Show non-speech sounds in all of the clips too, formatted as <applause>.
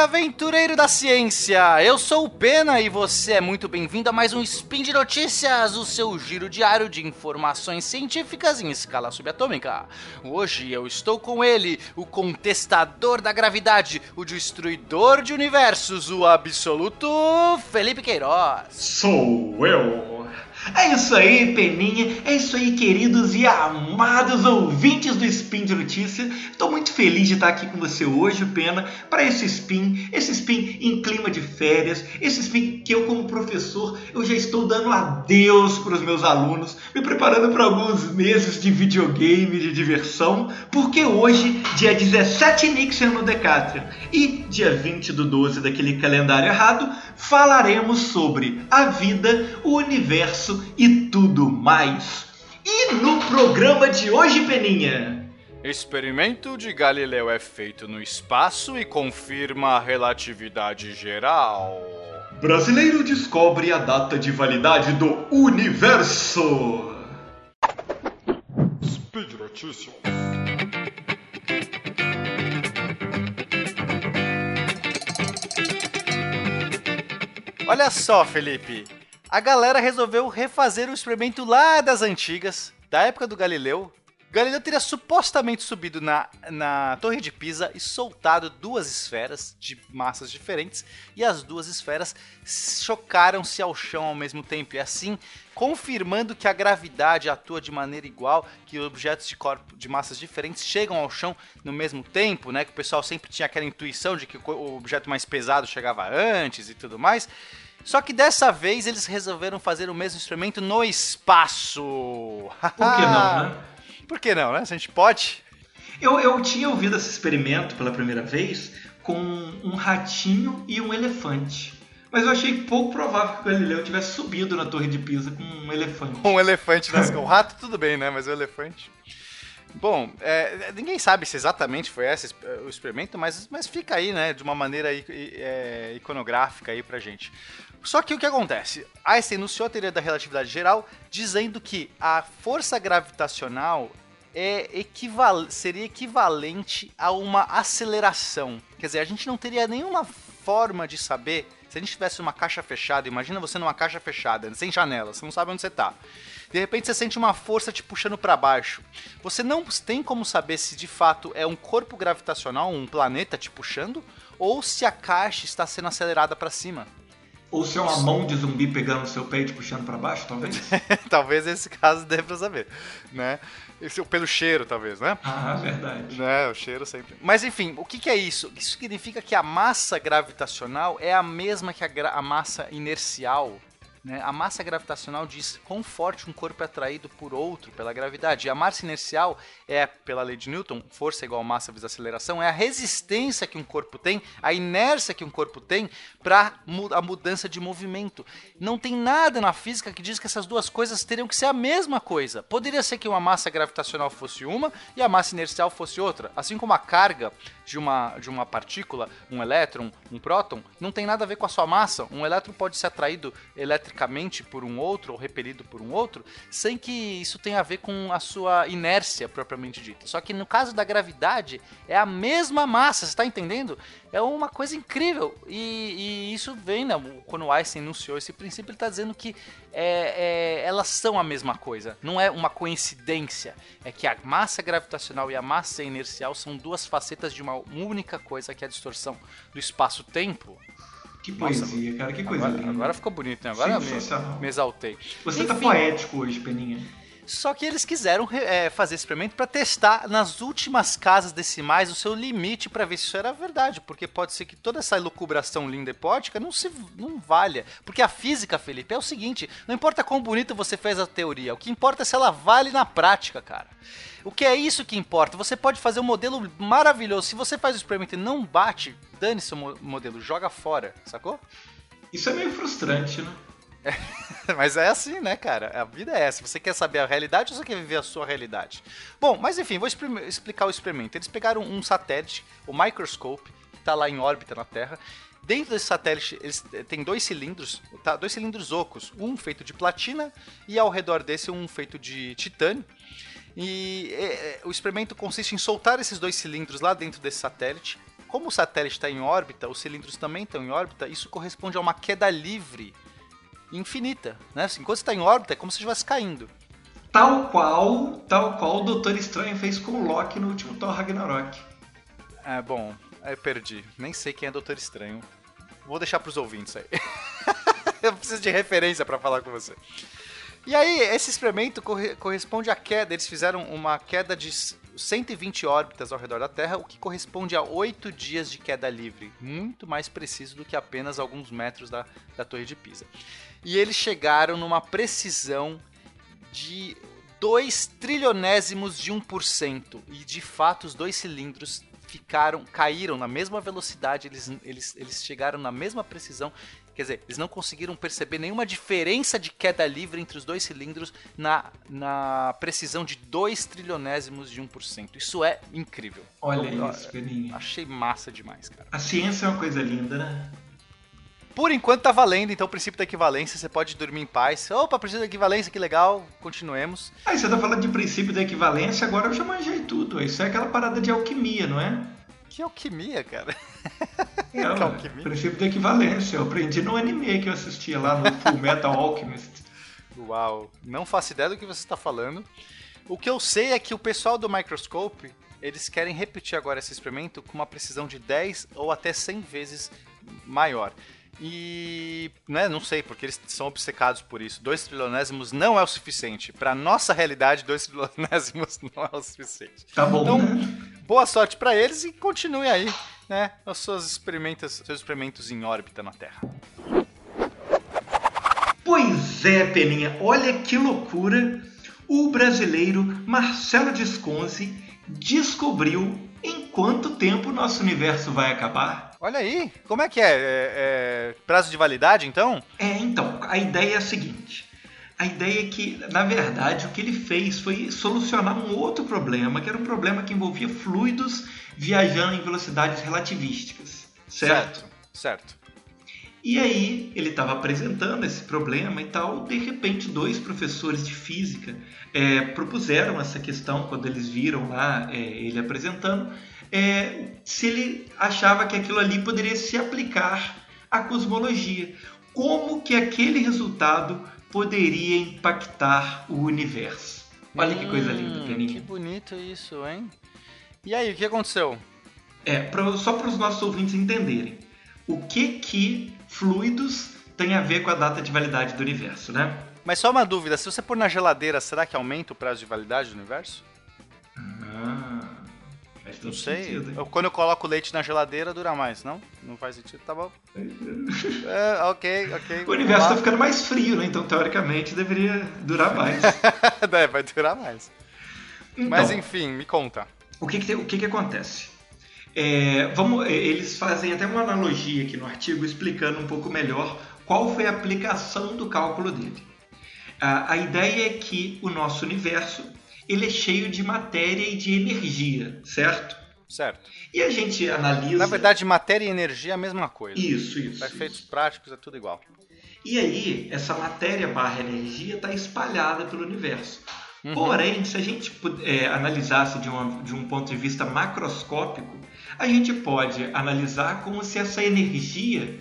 aventureiro da ciência! Eu sou o Pena e você é muito bem-vindo a mais um Spin de Notícias, o seu giro diário de informações científicas em escala subatômica. Hoje eu estou com ele, o contestador da gravidade, o destruidor de universos, o absoluto Felipe Queiroz. Sou eu! É isso aí, Peninha. É isso aí, queridos e amados ouvintes do Spin de Notícia. Estou muito feliz de estar aqui com você hoje, Pena, para esse Spin, esse Spin em clima de férias, esse Spin que eu, como professor, eu já estou dando adeus para os meus alunos, me preparando para alguns meses de videogame, de diversão, porque hoje, dia 17 Nixon no Decatrian e dia 20 do 12 daquele calendário errado, falaremos sobre a vida, o universo e tudo mais. E no programa de hoje, Peninha? Experimento de Galileu é feito no espaço e confirma a relatividade geral. Brasileiro descobre a data de validade do universo. Speed Notícias. Olha só, Felipe. A galera resolveu refazer o experimento lá das antigas, da época do Galileu. Galileu teria supostamente subido na, na Torre de Pisa e soltado duas esferas de massas diferentes, e as duas esferas chocaram-se ao chão ao mesmo tempo, e assim confirmando que a gravidade atua de maneira igual, que objetos de corpo de massas diferentes chegam ao chão no mesmo tempo, né? Que o pessoal sempre tinha aquela intuição de que o objeto mais pesado chegava antes e tudo mais. Só que dessa vez eles resolveram fazer o mesmo experimento no espaço. Por que não, né? Por que não, né? Se a gente pode. Eu, eu tinha ouvido esse experimento pela primeira vez com um ratinho e um elefante. Mas eu achei pouco provável que o Galileu tivesse subido na Torre de Pisa com um elefante. Um elefante nas O rato, tudo bem, né? Mas o elefante. Bom, é, ninguém sabe se exatamente foi esse o experimento, mas, mas fica aí, né, de uma maneira é, iconográfica aí pra gente. Só que o que acontece? Einstein enunciou a teoria da relatividade geral dizendo que a força gravitacional é equival seria equivalente a uma aceleração. Quer dizer, a gente não teria nenhuma forma de saber se a gente tivesse uma caixa fechada, imagina você numa caixa fechada, sem janela, você não sabe onde você está. De repente você sente uma força te puxando para baixo. Você não tem como saber se de fato é um corpo gravitacional, um planeta te puxando, ou se a caixa está sendo acelerada para cima. Ou se é uma mão de zumbi pegando o seu peito e puxando para baixo, talvez? <laughs> talvez esse caso dê pra saber, né? Esse, pelo cheiro, talvez, né? Ah, verdade. Né, o cheiro sempre. Mas enfim, o que, que é isso? Isso significa que a massa gravitacional é a mesma que a, a massa inercial né? A massa gravitacional diz quão forte um corpo é atraído por outro pela gravidade. E a massa inercial é, pela lei de Newton, força igual massa vezes aceleração, é a resistência que um corpo tem, a inércia que um corpo tem para a mudança de movimento. Não tem nada na física que diz que essas duas coisas teriam que ser a mesma coisa. Poderia ser que uma massa gravitacional fosse uma e a massa inercial fosse outra. Assim como a carga de uma, de uma partícula, um elétron, um próton, não tem nada a ver com a sua massa. Um elétron pode ser atraído por um outro ou repelido por um outro, sem que isso tenha a ver com a sua inércia propriamente dita. Só que no caso da gravidade, é a mesma massa, você está entendendo? É uma coisa incrível. E, e isso vem, né? Quando Einstein enunciou esse princípio, ele está dizendo que é, é, elas são a mesma coisa. Não é uma coincidência. É que a massa gravitacional e a massa inercial são duas facetas de uma única coisa, que é a distorção do espaço-tempo. Que poesia, Nossa, cara, que coisa agora, linda. Agora ficou bonito, né? Agora me, me, exaltei. Você tá Enfim, tá poético hoje, Peninha. Só que eles quiseram é, fazer esse experimento para testar nas últimas casas decimais o seu limite para ver se isso era verdade, porque pode ser que toda essa elucubração linda e poética não se não valha, porque a física, Felipe, é o seguinte, não importa quão bonito você fez a teoria, o que importa é se ela vale na prática, cara. O que é isso que importa? Você pode fazer um modelo maravilhoso, se você faz o experimento e não bate, dane seu modelo, joga fora, sacou? Isso é meio frustrante, né? É, <laughs> mas é assim, né, cara? A vida é essa. Você quer saber a realidade ou você quer viver a sua realidade? Bom, mas enfim, vou explicar o experimento. Eles pegaram um satélite, o Microscope, que está lá em órbita na Terra. Dentro desse satélite, eles eh, tem dois cilindros, tá? dois cilindros ocos, um feito de platina e ao redor desse um feito de titânio. E é, o experimento consiste em soltar esses dois cilindros lá dentro desse satélite, como o satélite está em órbita, os cilindros também estão em órbita, isso corresponde a uma queda livre infinita, né? Assim, enquanto está em órbita, é como se estivesse caindo. Tal qual, tal qual o Doutor Estranho fez com o Loki no último Thor Ragnarok. É, bom, eu perdi. Nem sei quem é Doutor Estranho. Vou deixar pros ouvintes aí. <laughs> eu preciso de referência para falar com você. E aí, esse experimento corre corresponde à queda. Eles fizeram uma queda de 120 órbitas ao redor da Terra, o que corresponde a 8 dias de queda livre. Muito mais preciso do que apenas alguns metros da, da Torre de Pisa. E eles chegaram numa precisão de 2 trilionésimos de 1%. E de fato, os dois cilindros ficaram, caíram na mesma velocidade, eles, eles, eles chegaram na mesma precisão. Quer dizer, eles não conseguiram perceber nenhuma diferença de queda livre entre os dois cilindros na, na precisão de 2 trilionésimos de 1%. Isso é incrível. Olha eu, isso, Peninha. Achei massa demais, cara. A ciência é uma coisa linda, né? Por enquanto tá valendo, então o princípio da equivalência, você pode dormir em paz. Opa, princípio da equivalência, que legal, continuemos. Aí você tá falando de princípio da equivalência, agora eu já manjei tudo. Isso é aquela parada de alquimia, não é? Que alquimia, cara? É, que alquimia? princípio da equivalência. Eu aprendi no anime que eu assistia lá no Full Metal Alchemist. Uau, não faço ideia do que você está falando. O que eu sei é que o pessoal do Microscope, eles querem repetir agora esse experimento com uma precisão de 10 ou até 100 vezes maior. E, né, não sei, porque eles são obcecados por isso. Dois trilionésimos não é o suficiente. Para nossa realidade, dois <laughs> trilionésimos não é o suficiente. Tá bom. Então, boa sorte para eles e continue aí, né, os seus experimentos, seus experimentos em órbita na Terra. Pois é, Peninha, olha que loucura. O brasileiro Marcelo Desconze descobriu em quanto tempo o nosso universo vai acabar. Olha aí, como é que é? é? é? Prazo de validade, então? É, então, a ideia é a seguinte. A ideia é que, na verdade, o que ele fez foi solucionar um outro problema, que era um problema que envolvia fluidos viajando em velocidades relativísticas. Certo? Certo. certo. E aí, ele estava apresentando esse problema e tal. De repente, dois professores de física é, propuseram essa questão quando eles viram lá é, ele apresentando é, se ele achava que aquilo ali poderia se aplicar à cosmologia. Como que aquele resultado poderia impactar o universo? Olha hum, que coisa linda, hum, Peninha. Que bonito isso, hein? E aí, o que aconteceu? É, pra, só para os nossos ouvintes entenderem. O que que fluidos tem a ver com a data de validade do universo, né? Mas só uma dúvida, se você pôr na geladeira, será que aumenta o prazo de validade do universo? Não sei. Sentido, eu, quando eu coloco leite na geladeira, dura mais, não? Não faz sentido, tá bom. <laughs> é, ok, ok. O universo tá ficando mais frio, né? Então, teoricamente, deveria durar mais. <laughs> é, vai durar mais. Então, Mas, enfim, me conta. O que que, o que, que acontece? É, vamos, é, eles fazem até uma analogia aqui no artigo explicando um pouco melhor qual foi a aplicação do cálculo dele. A, a ideia é que o nosso universo ele é cheio de matéria e de energia, certo? Certo. E a gente analisa. Na verdade, matéria e energia é a mesma coisa. Isso, isso. Para efeitos isso. práticos é tudo igual. E aí, essa matéria barra energia está espalhada pelo universo. Uhum. Porém, se a gente é, analisasse de, uma, de um ponto de vista macroscópico, a gente pode analisar como se essa energia,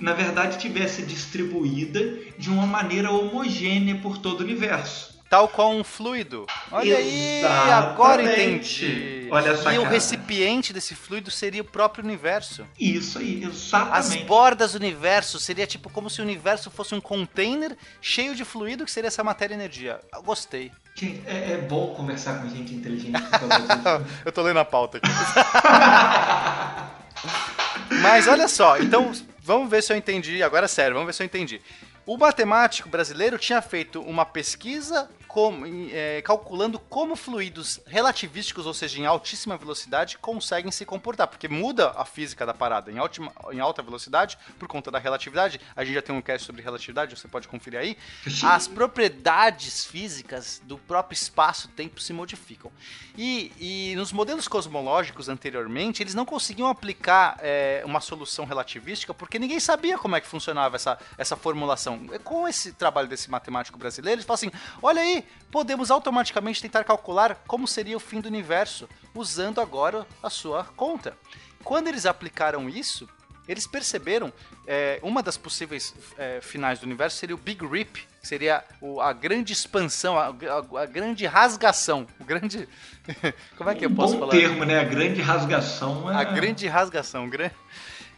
na verdade, tivesse distribuída de uma maneira homogênea por todo o universo tal qual um fluido. Olha Exatamente. aí, agora entendi. Olha só. E o recipiente desse fluido seria o próprio universo. Isso aí, exatamente. As bordas do universo seria tipo como se o universo fosse um container cheio de fluido que seria essa matéria e energia. Eu gostei. Gente, é, é bom conversar com gente inteligente. <laughs> Eu tô lendo a pauta aqui. <laughs> Mas olha só, então vamos ver se eu entendi. Agora sério, vamos ver se eu entendi. O matemático brasileiro tinha feito uma pesquisa como, é, calculando como fluidos relativísticos, ou seja, em altíssima velocidade, conseguem se comportar, porque muda a física da parada em, altima, em alta velocidade por conta da relatividade. A gente já tem um cast sobre relatividade, você pode conferir aí. <laughs> As propriedades físicas do próprio espaço-tempo se modificam. E, e, nos modelos cosmológicos anteriormente, eles não conseguiam aplicar é, uma solução relativística porque ninguém sabia como é que funcionava essa, essa formulação. Com esse trabalho desse matemático brasileiro, eles falam assim: olha aí, Podemos automaticamente tentar calcular como seria o fim do universo, usando agora a sua conta. Quando eles aplicaram isso, eles perceberam é, uma das possíveis é, finais do universo seria o Big Rip, que seria o, a grande expansão, a, a, a, grande rasgação, o grande <laughs> como é que um eu posso bom falar? termo, né? A grande rasgação. É... A grande rasgação, grande.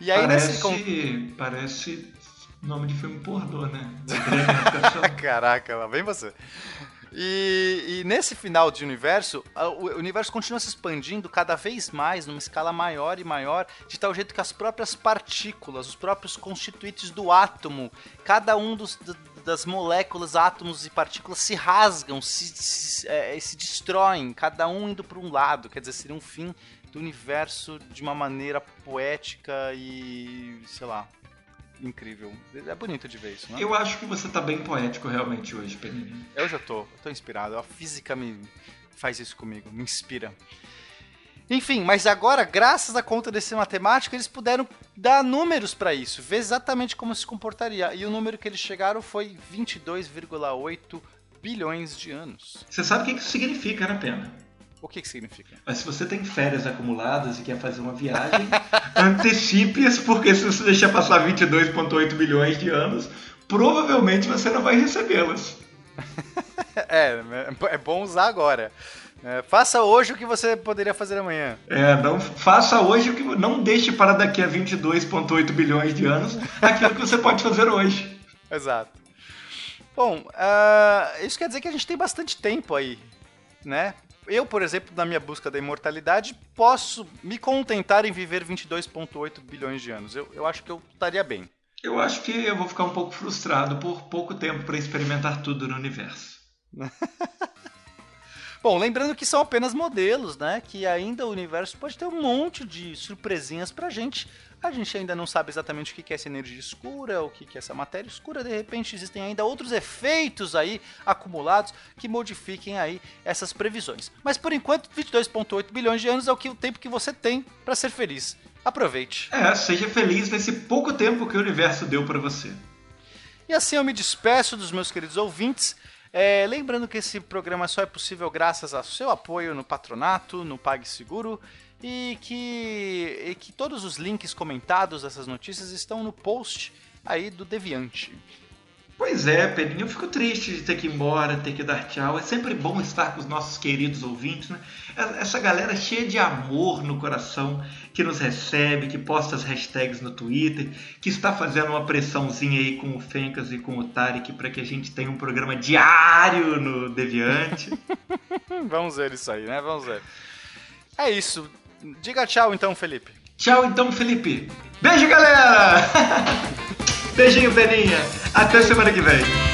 E aí parece, nesse... parece nome de filme pornô, né? <laughs> Caraca, lá vem você. E, e, nesse final de universo, o universo continua se expandindo cada vez mais, numa escala maior e maior, de tal jeito que as próprias partículas, os próprios constituintes do átomo, cada um dos, das moléculas, átomos e partículas se rasgam, se, se, é, se destroem, cada um indo para um lado. Quer dizer, seria um fim do universo de uma maneira poética e, sei lá, incrível. É bonito de ver isso, né? Eu acho que você tá bem poético realmente hoje, Peninha. Eu já tô, eu tô inspirado. A física me faz isso comigo, me inspira. Enfim, mas agora, graças à conta desse matemático, eles puderam dar números para isso, ver exatamente como se comportaria. E o número que eles chegaram foi 22,8 bilhões de anos. Você sabe o que isso significa, né, Pena? O que, que significa? Mas se você tem férias acumuladas e quer fazer uma viagem, <laughs> antecipe-as, porque se você deixar passar 22,8 bilhões de anos, provavelmente você não vai recebê-las. <laughs> é, é bom usar agora. É, faça hoje o que você poderia fazer amanhã. É, não faça hoje o que não deixe para daqui a 22,8 bilhões de anos <laughs> aquilo que você pode fazer hoje. Exato. Bom, uh, isso quer dizer que a gente tem bastante tempo aí, né? Eu, por exemplo, na minha busca da imortalidade, posso me contentar em viver 22,8 bilhões de anos. Eu, eu acho que eu estaria bem. Eu acho que eu vou ficar um pouco frustrado por pouco tempo para experimentar tudo no universo. <laughs> Bom, lembrando que são apenas modelos, né? Que ainda o universo pode ter um monte de surpresinhas pra gente a gente ainda não sabe exatamente o que é essa energia escura, o que é essa matéria escura. De repente, existem ainda outros efeitos aí acumulados que modifiquem aí essas previsões. Mas por enquanto, 22,8 bilhões de anos é o, que, o tempo que você tem para ser feliz. Aproveite. É, seja feliz nesse pouco tempo que o universo deu para você. E assim eu me despeço dos meus queridos ouvintes. É, lembrando que esse programa só é possível graças ao seu apoio no patronato, no PagSeguro e que, e que todos os links comentados dessas notícias estão no post aí do Deviante. Pois é, Pedrinho, eu fico triste de ter que ir embora, ter que dar tchau. É sempre bom estar com os nossos queridos ouvintes, né? Essa galera cheia de amor no coração, que nos recebe, que posta as hashtags no Twitter, que está fazendo uma pressãozinha aí com o Fencas e com o Tarek para que a gente tenha um programa diário no Deviante. <laughs> Vamos ver isso aí, né? Vamos ver. É isso. Diga tchau então, Felipe. Tchau então, Felipe. Beijo, galera! <laughs> Beijinho, Peninha. Até semana que vem.